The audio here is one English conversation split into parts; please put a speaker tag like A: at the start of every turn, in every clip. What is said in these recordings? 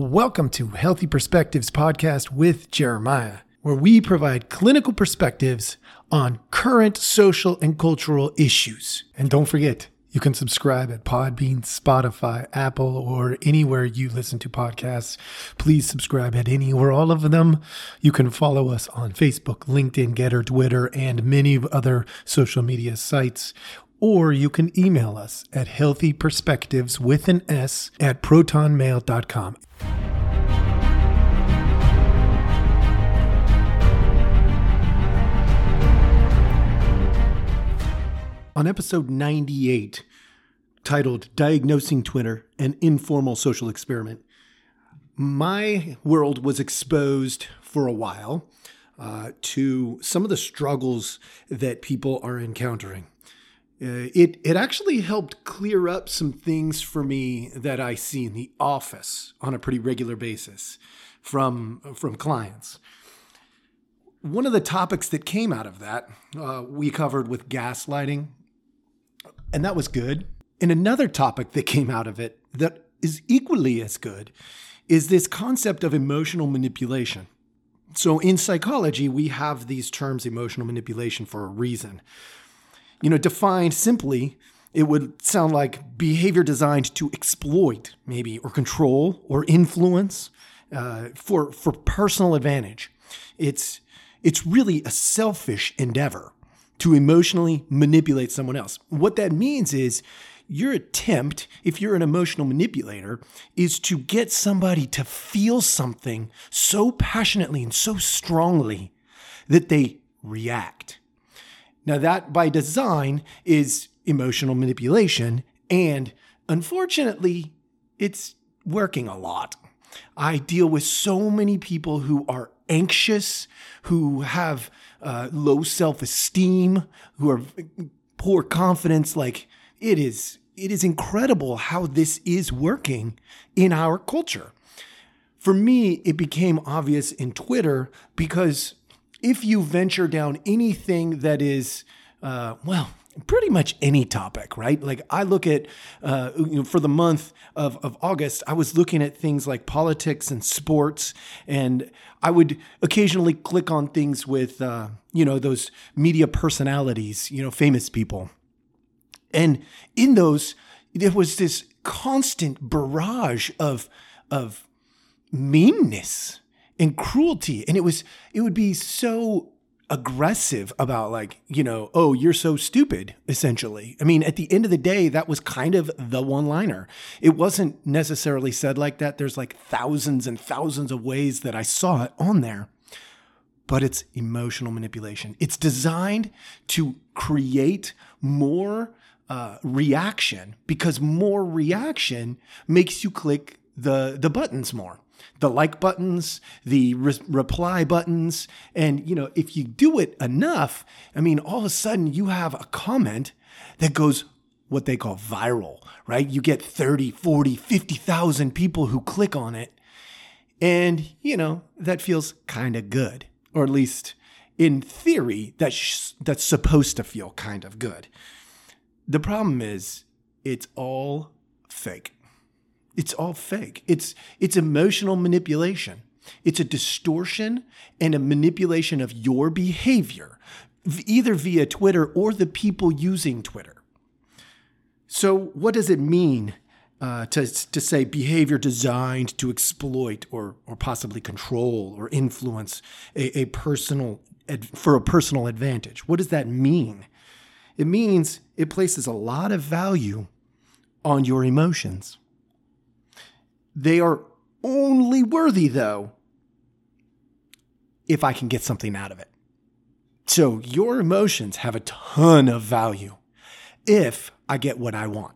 A: Welcome to Healthy Perspectives Podcast with Jeremiah, where we provide clinical perspectives on current social and cultural issues. And don't forget, you can subscribe at Podbean, Spotify, Apple, or anywhere you listen to podcasts. Please subscribe at any or all of them. You can follow us on Facebook, LinkedIn, Gettr, Twitter, and many other social media sites or you can email us at healthyperspectives with an S at protonmail.com. On episode 98, titled Diagnosing Twitter An Informal Social Experiment, my world was exposed for a while uh, to some of the struggles that people are encountering. Uh, it it actually helped clear up some things for me that I see in the office on a pretty regular basis from from clients. One of the topics that came out of that uh, we covered with gaslighting, and that was good. And another topic that came out of it that is equally as good is this concept of emotional manipulation. So in psychology, we have these terms emotional manipulation for a reason. You know, defined simply, it would sound like behavior designed to exploit, maybe, or control or influence uh, for for personal advantage. It's it's really a selfish endeavor to emotionally manipulate someone else. What that means is your attempt, if you're an emotional manipulator, is to get somebody to feel something so passionately and so strongly that they react. Now, that by design is emotional manipulation, and unfortunately, it's working a lot. I deal with so many people who are anxious, who have uh, low self esteem, who are poor confidence. Like it is, it is incredible how this is working in our culture. For me, it became obvious in Twitter because if you venture down anything that is, uh, well, pretty much any topic, right? Like I look at, uh, you know, for the month of, of August, I was looking at things like politics and sports, and I would occasionally click on things with, uh, you know, those media personalities, you know, famous people. And in those, there was this constant barrage of, of meanness and cruelty. And it was, it would be so aggressive about like, you know, oh, you're so stupid, essentially. I mean, at the end of the day, that was kind of the one liner. It wasn't necessarily said like that. There's like thousands and thousands of ways that I saw it on there. But it's emotional manipulation. It's designed to create more uh, reaction because more reaction makes you click the the buttons more the like buttons, the re- reply buttons. And, you know, if you do it enough, I mean, all of a sudden you have a comment that goes what they call viral, right? You get 30, 40, 50,000 people who click on it. And, you know, that feels kind of good, or at least in theory, that's, sh- that's supposed to feel kind of good. The problem is, it's all fake. It's all fake. It's it's emotional manipulation. It's a distortion and a manipulation of your behavior, either via Twitter or the people using Twitter. So, what does it mean uh, to, to say behavior designed to exploit or, or possibly control or influence a, a personal for a personal advantage? What does that mean? It means it places a lot of value on your emotions. They are only worthy, though, if I can get something out of it. So your emotions have a ton of value if I get what I want.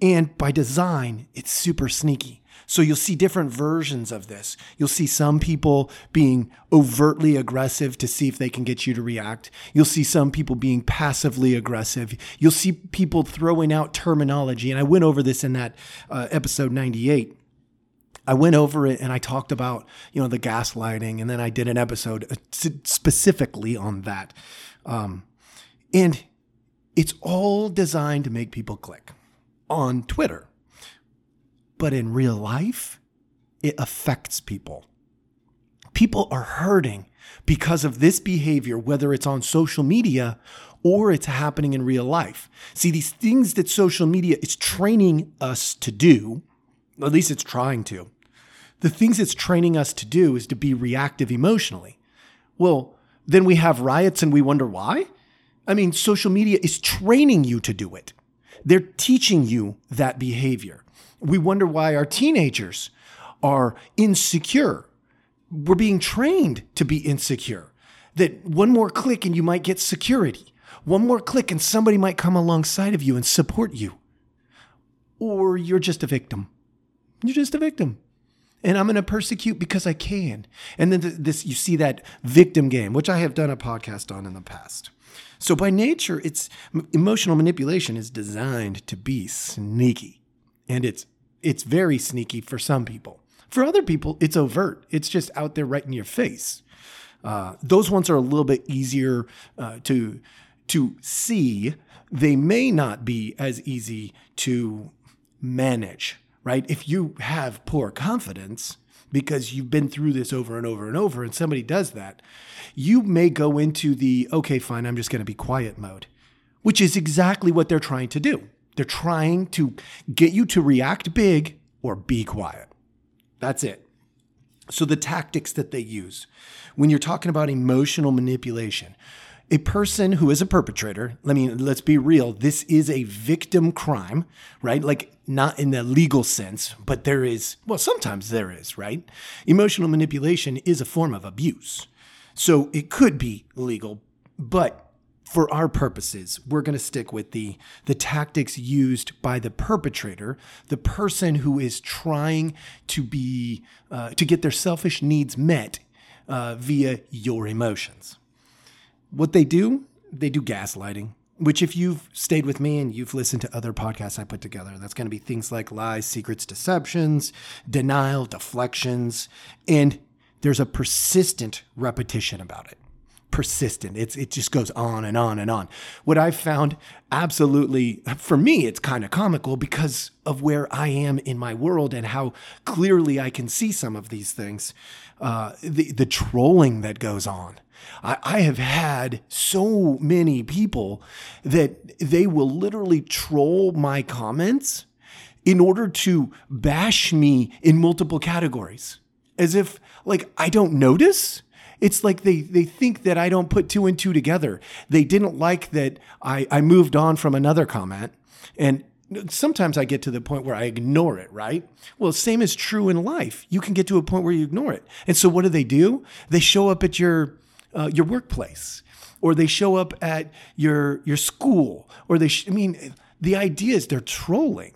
A: And by design, it's super sneaky. So you'll see different versions of this. You'll see some people being overtly aggressive to see if they can get you to react. You'll see some people being passively aggressive. You'll see people throwing out terminology. And I went over this in that uh, episode 98. I went over it and I talked about, you know, the gaslighting, and then I did an episode uh, specifically on that. Um, and it's all designed to make people click on Twitter. But in real life, it affects people. People are hurting because of this behavior, whether it's on social media or it's happening in real life. See, these things that social media is training us to do, at least it's trying to, the things it's training us to do is to be reactive emotionally. Well, then we have riots and we wonder why? I mean, social media is training you to do it. They're teaching you that behavior. We wonder why our teenagers are insecure. We're being trained to be insecure. That one more click and you might get security. One more click and somebody might come alongside of you and support you. Or you're just a victim. You're just a victim. And I'm going to persecute because I can. And then this, you see that victim game, which I have done a podcast on in the past. So by nature, it's emotional manipulation is designed to be sneaky. And it's it's very sneaky for some people. For other people, it's overt. It's just out there right in your face. Uh, those ones are a little bit easier uh, to to see. They may not be as easy to manage, right? If you have poor confidence because you've been through this over and over and over, and somebody does that, you may go into the okay, fine, I'm just going to be quiet mode, which is exactly what they're trying to do. They're trying to get you to react big or be quiet. That's it. So, the tactics that they use when you're talking about emotional manipulation, a person who is a perpetrator, let me let's be real, this is a victim crime, right? Like not in the legal sense, but there is, well, sometimes there is, right? Emotional manipulation is a form of abuse. So it could be legal, but for our purposes, we're going to stick with the the tactics used by the perpetrator, the person who is trying to be uh, to get their selfish needs met uh, via your emotions. What they do, they do gaslighting. Which, if you've stayed with me and you've listened to other podcasts I put together, that's going to be things like lies, secrets, deceptions, denial, deflections, and there's a persistent repetition about it persistent. It's it just goes on and on and on. What I've found absolutely for me it's kind of comical because of where I am in my world and how clearly I can see some of these things. Uh, the the trolling that goes on. I, I have had so many people that they will literally troll my comments in order to bash me in multiple categories as if like I don't notice it's like they they think that I don't put two and two together. They didn't like that I, I moved on from another comment. And sometimes I get to the point where I ignore it, right? Well, same is true in life. You can get to a point where you ignore it. And so what do they do? They show up at your uh, your workplace or they show up at your your school or they sh- I mean the idea is they're trolling.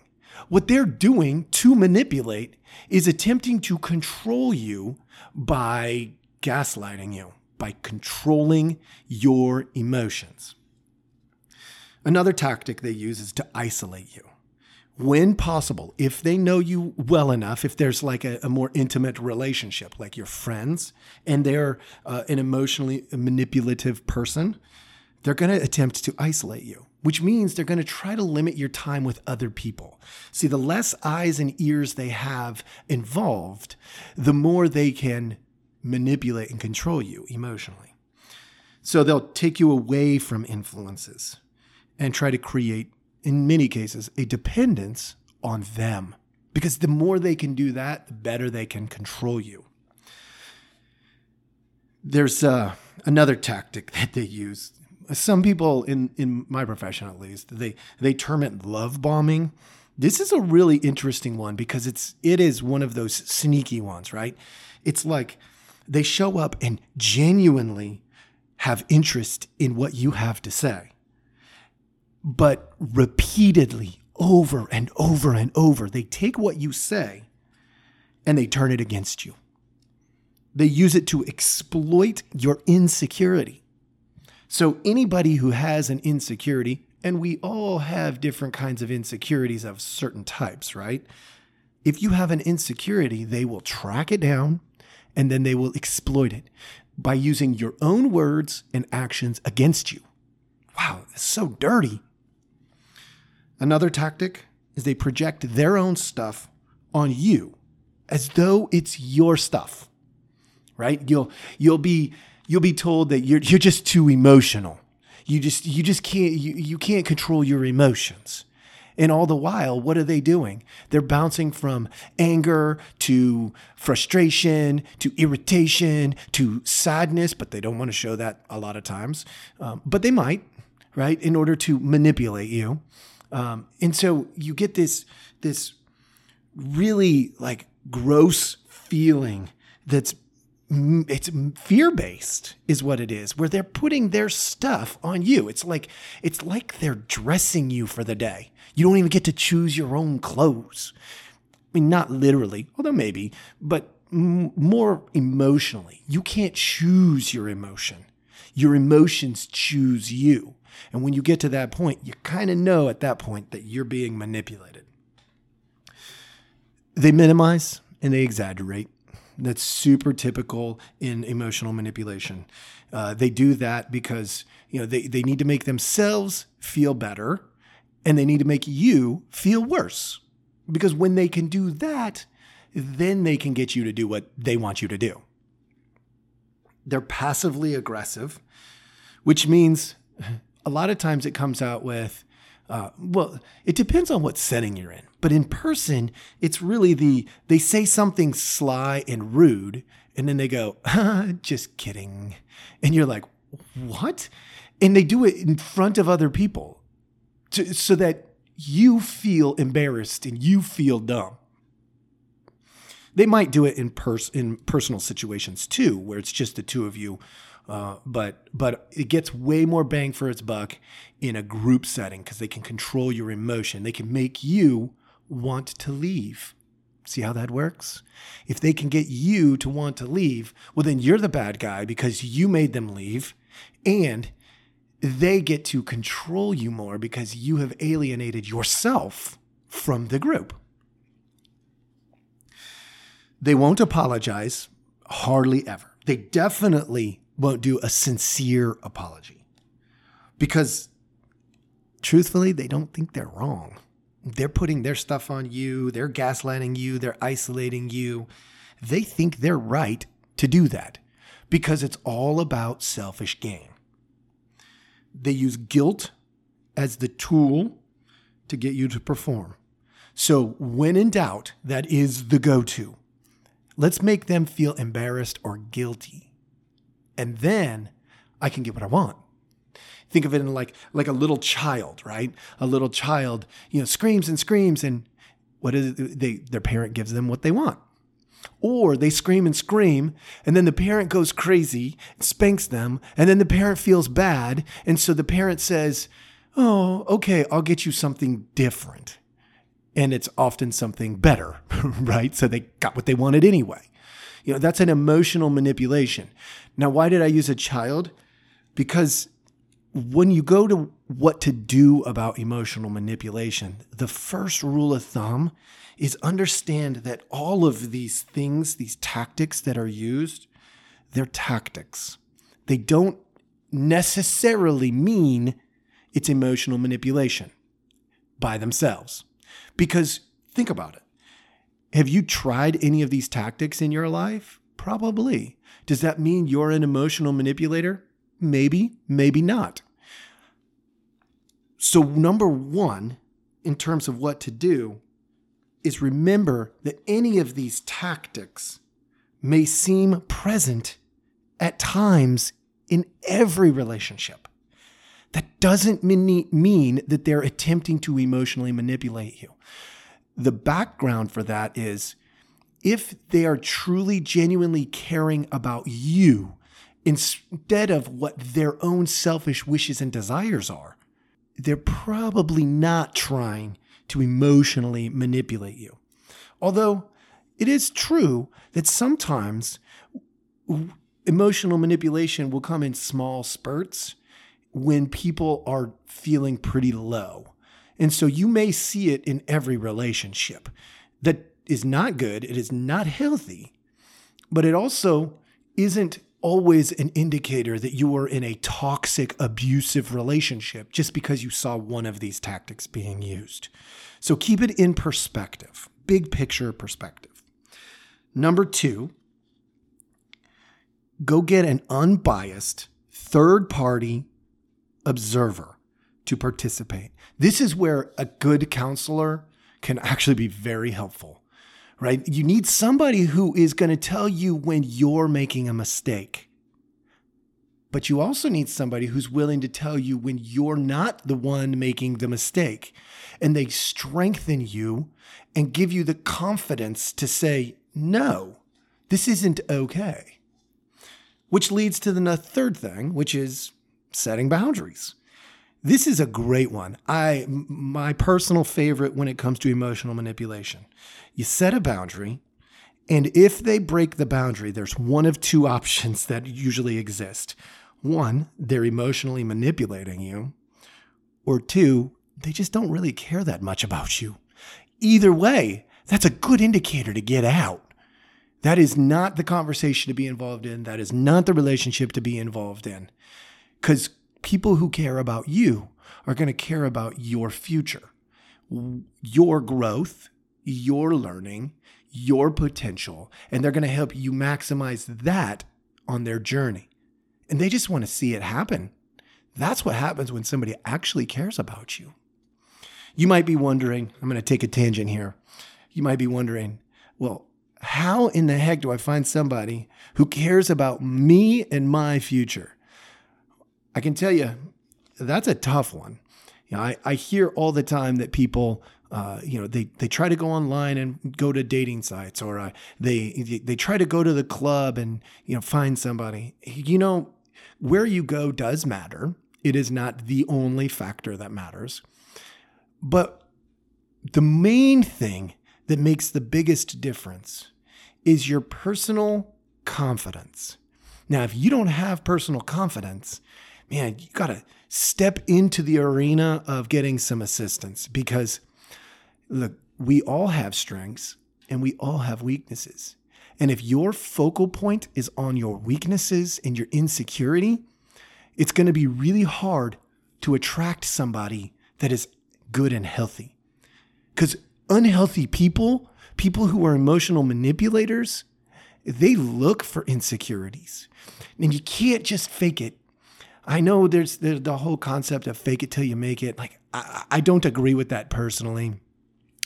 A: What they're doing to manipulate is attempting to control you by gaslighting you by controlling your emotions. Another tactic they use is to isolate you. When possible, if they know you well enough, if there's like a, a more intimate relationship, like your friends, and they're uh, an emotionally manipulative person, they're going to attempt to isolate you, which means they're going to try to limit your time with other people. See, the less eyes and ears they have involved, the more they can manipulate and control you emotionally. So they'll take you away from influences and try to create, in many cases, a dependence on them. Because the more they can do that, the better they can control you. There's uh, another tactic that they use. Some people in, in my profession, at least, they, they term it love bombing. This is a really interesting one because it's it is one of those sneaky ones, right? It's like they show up and genuinely have interest in what you have to say. But repeatedly, over and over and over, they take what you say and they turn it against you. They use it to exploit your insecurity. So, anybody who has an insecurity, and we all have different kinds of insecurities of certain types, right? If you have an insecurity, they will track it down and then they will exploit it by using your own words and actions against you. Wow, that's so dirty. Another tactic is they project their own stuff on you as though it's your stuff. Right? You'll you'll be you'll be told that you're you're just too emotional. You just you just can't you, you can't control your emotions. And all the while, what are they doing? They're bouncing from anger to frustration to irritation to sadness, but they don't want to show that a lot of times. Um, but they might, right? In order to manipulate you. Um, and so you get this, this really like gross feeling that's it's fear based is what it is where they're putting their stuff on you. It's like it's like they're dressing you for the day. You don't even get to choose your own clothes. I mean not literally although maybe but m- more emotionally. You can't choose your emotion. Your emotions choose you. And when you get to that point you kind of know at that point that you're being manipulated. They minimize and they exaggerate that's super typical in emotional manipulation. Uh, they do that because you know they, they need to make themselves feel better and they need to make you feel worse. Because when they can do that, then they can get you to do what they want you to do. They're passively aggressive, which means a lot of times it comes out with, uh, well, it depends on what setting you're in. But in person, it's really the they say something sly and rude, and then they go, just kidding. And you're like, what? And they do it in front of other people to, so that you feel embarrassed and you feel dumb. They might do it in pers- in personal situations too, where it's just the two of you. Uh, but but it gets way more bang for its buck in a group setting because they can control your emotion. They can make you want to leave. See how that works? If they can get you to want to leave, well, then you're the bad guy because you made them leave. And they get to control you more because you have alienated yourself from the group. They won't apologize, hardly ever. They definitely won't do a sincere apology because, truthfully, they don't think they're wrong they're putting their stuff on you, they're gaslighting you, they're isolating you. They think they're right to do that because it's all about selfish gain. They use guilt as the tool to get you to perform. So, when in doubt, that is the go to. Let's make them feel embarrassed or guilty. And then I can get what I want. Think of it in like like a little child, right? A little child, you know, screams and screams, and what is it? They their parent gives them what they want. Or they scream and scream, and then the parent goes crazy, spanks them, and then the parent feels bad. And so the parent says, Oh, okay, I'll get you something different. And it's often something better, right? So they got what they wanted anyway. You know, that's an emotional manipulation. Now, why did I use a child? Because when you go to what to do about emotional manipulation, the first rule of thumb is understand that all of these things, these tactics that are used, they're tactics. They don't necessarily mean it's emotional manipulation by themselves. Because think about it. Have you tried any of these tactics in your life? Probably. Does that mean you're an emotional manipulator? Maybe, maybe not. So, number one, in terms of what to do, is remember that any of these tactics may seem present at times in every relationship. That doesn't mean that they're attempting to emotionally manipulate you. The background for that is if they are truly, genuinely caring about you instead of what their own selfish wishes and desires are, they're probably not trying to emotionally manipulate you. Although it is true that sometimes emotional manipulation will come in small spurts when people are feeling pretty low. And so you may see it in every relationship. That is not good, it is not healthy, but it also isn't always an indicator that you are in a toxic, abusive relationship just because you saw one of these tactics being used. So keep it in perspective, big picture perspective. Number two, go get an unbiased third party observer to participate. This is where a good counselor can actually be very helpful, right? You need somebody who is going to tell you when you're making a mistake. But you also need somebody who's willing to tell you when you're not the one making the mistake. And they strengthen you and give you the confidence to say, no, this isn't okay. Which leads to the third thing, which is setting boundaries. This is a great one. I my personal favorite when it comes to emotional manipulation. You set a boundary, and if they break the boundary, there's one of two options that usually exist. One, they're emotionally manipulating you, or two, they just don't really care that much about you. Either way, that's a good indicator to get out. That is not the conversation to be involved in. That is not the relationship to be involved in. Because people who care about you are going to care about your future, your growth, your learning, your potential, and they're going to help you maximize that on their journey. And they just want to see it happen. That's what happens when somebody actually cares about you. You might be wondering, I'm going to take a tangent here. You might be wondering, well, how in the heck do I find somebody who cares about me and my future? I can tell you that's a tough one. You know, I, I hear all the time that people, uh, you know, they, they try to go online and go to dating sites or uh, they, they try to go to the club and, you know, find somebody. You know, where you go does matter. It is not the only factor that matters. But the main thing that makes the biggest difference is your personal confidence. Now, if you don't have personal confidence, man, you got to step into the arena of getting some assistance because look, we all have strengths and we all have weaknesses. And if your focal point is on your weaknesses and your insecurity, it's going to be really hard to attract somebody that is good and healthy. Because unhealthy people, people who are emotional manipulators, they look for insecurities. And you can't just fake it I know there's, there's the whole concept of fake it till you make it. Like, I, I don't agree with that personally.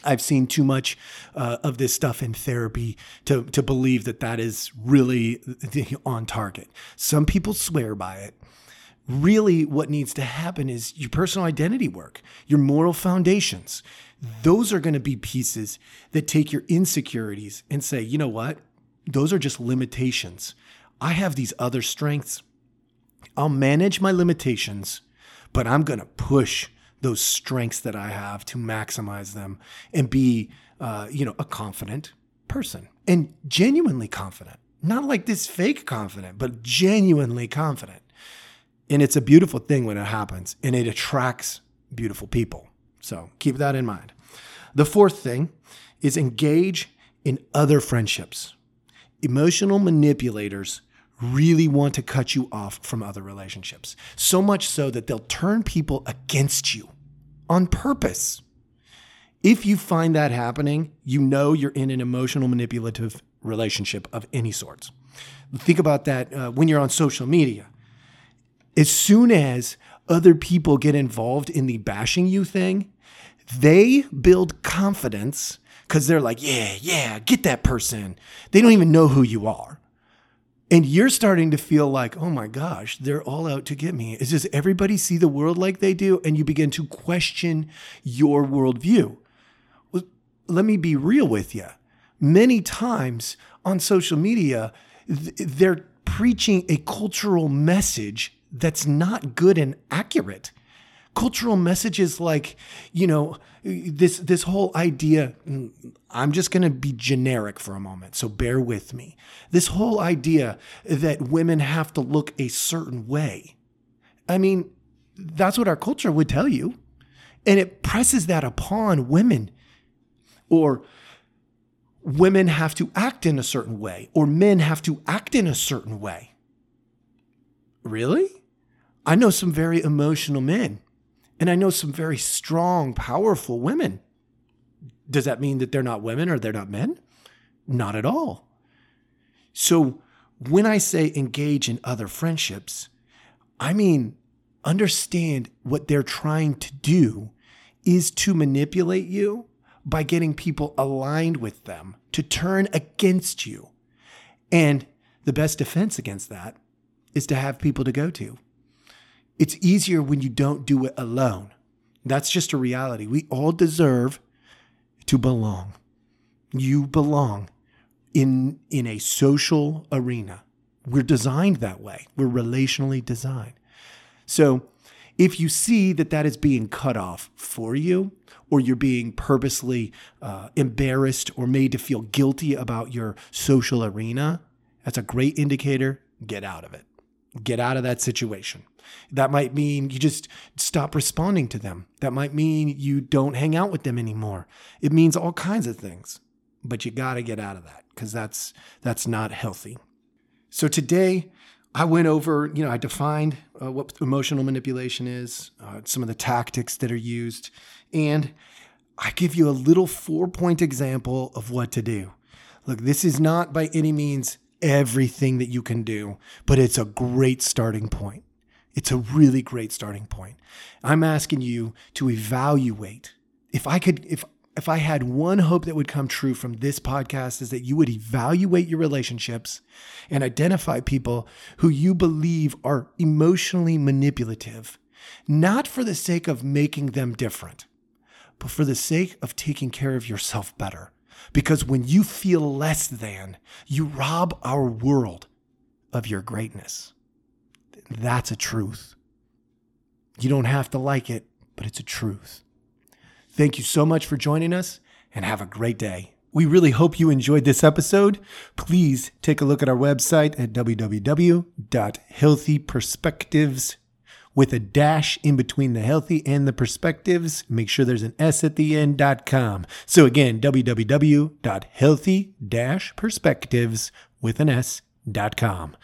A: I've seen too much uh, of this stuff in therapy to, to believe that that is really on target. Some people swear by it. Really, what needs to happen is your personal identity work, your moral foundations. Those are going to be pieces that take your insecurities and say, you know what? Those are just limitations. I have these other strengths I'll manage my limitations, but I'm going to push those strengths that I have to maximize them and be, uh, you know, a confident person and genuinely confident. Not like this fake confident, but genuinely confident. And it's a beautiful thing when it happens and it attracts beautiful people. So keep that in mind. The fourth thing is engage in other friendships. Emotional manipulators really want to cut you off from other relationships. So much so that they'll turn people against you on purpose. If you find that happening, you know you're in an emotional manipulative relationship of any sorts. Think about that uh, when you're on social media. As soon as other people get involved in the bashing you thing, they build confidence because they're like, yeah, yeah, get that person. They don't even know who you are. And you're starting to feel like, oh my gosh, they're all out to get me. Is does everybody see the world like they do? And you begin to question your worldview. Well, let me be real with you. Many times on social media, they're preaching a cultural message that's not good and accurate cultural messages like you know this this whole idea mm, i'm just going to be generic for a moment so bear with me. This whole idea that women have to look a certain way. I mean that's what our culture would tell you. And it presses that upon women. Or women have to act in a certain way or men have to act in a certain way. Really? I know some very emotional men and I know some very strong, powerful women. Does that mean that they're not women or they're not men? Not at all. So when I say engage in other friendships, I mean understand what they're trying to do is to manipulate you by getting people aligned with them to turn against you. And the best defense against that is to have people to go to. It's easier when you don't do it alone. That's just a reality. We all deserve to belong. You belong in, in a social arena. We're designed that way. We're relationally designed. So if you see that that is being cut off for you, or you're being purposely uh, embarrassed or made to feel guilty about your social arena, that's a great indicator. Get out of it. Get out of that situation. That might mean you just stop responding to them. That might mean you don't hang out with them anymore. It means all kinds of things. But you got to get out of that because that's that's not healthy. So today I went over, you know, I defined uh, what emotional manipulation is, uh, some of the tactics that are used, and I give you a little four point example of what to do. Look, this is not by any means everything that you can do, but it's a great starting point. It's a really great starting point. I'm asking you to evaluate. If I could, if if I had one hope that would come true from this podcast is that you would evaluate your relationships and identify people who you believe are emotionally manipulative, not for the sake of making them different, but for the sake of taking care of yourself better. Because when you feel less than, you rob our world of your greatness. That's a truth. You don't have to like it, but it's a truth. Thank you so much for joining us and have a great day. We really hope you enjoyed this episode. Please take a look at our website at www.healthyperspectives with a dash in between the healthy and the perspectives. Make sure there's an S at the end.com. So again, www.healthy-perspectives with an S.com.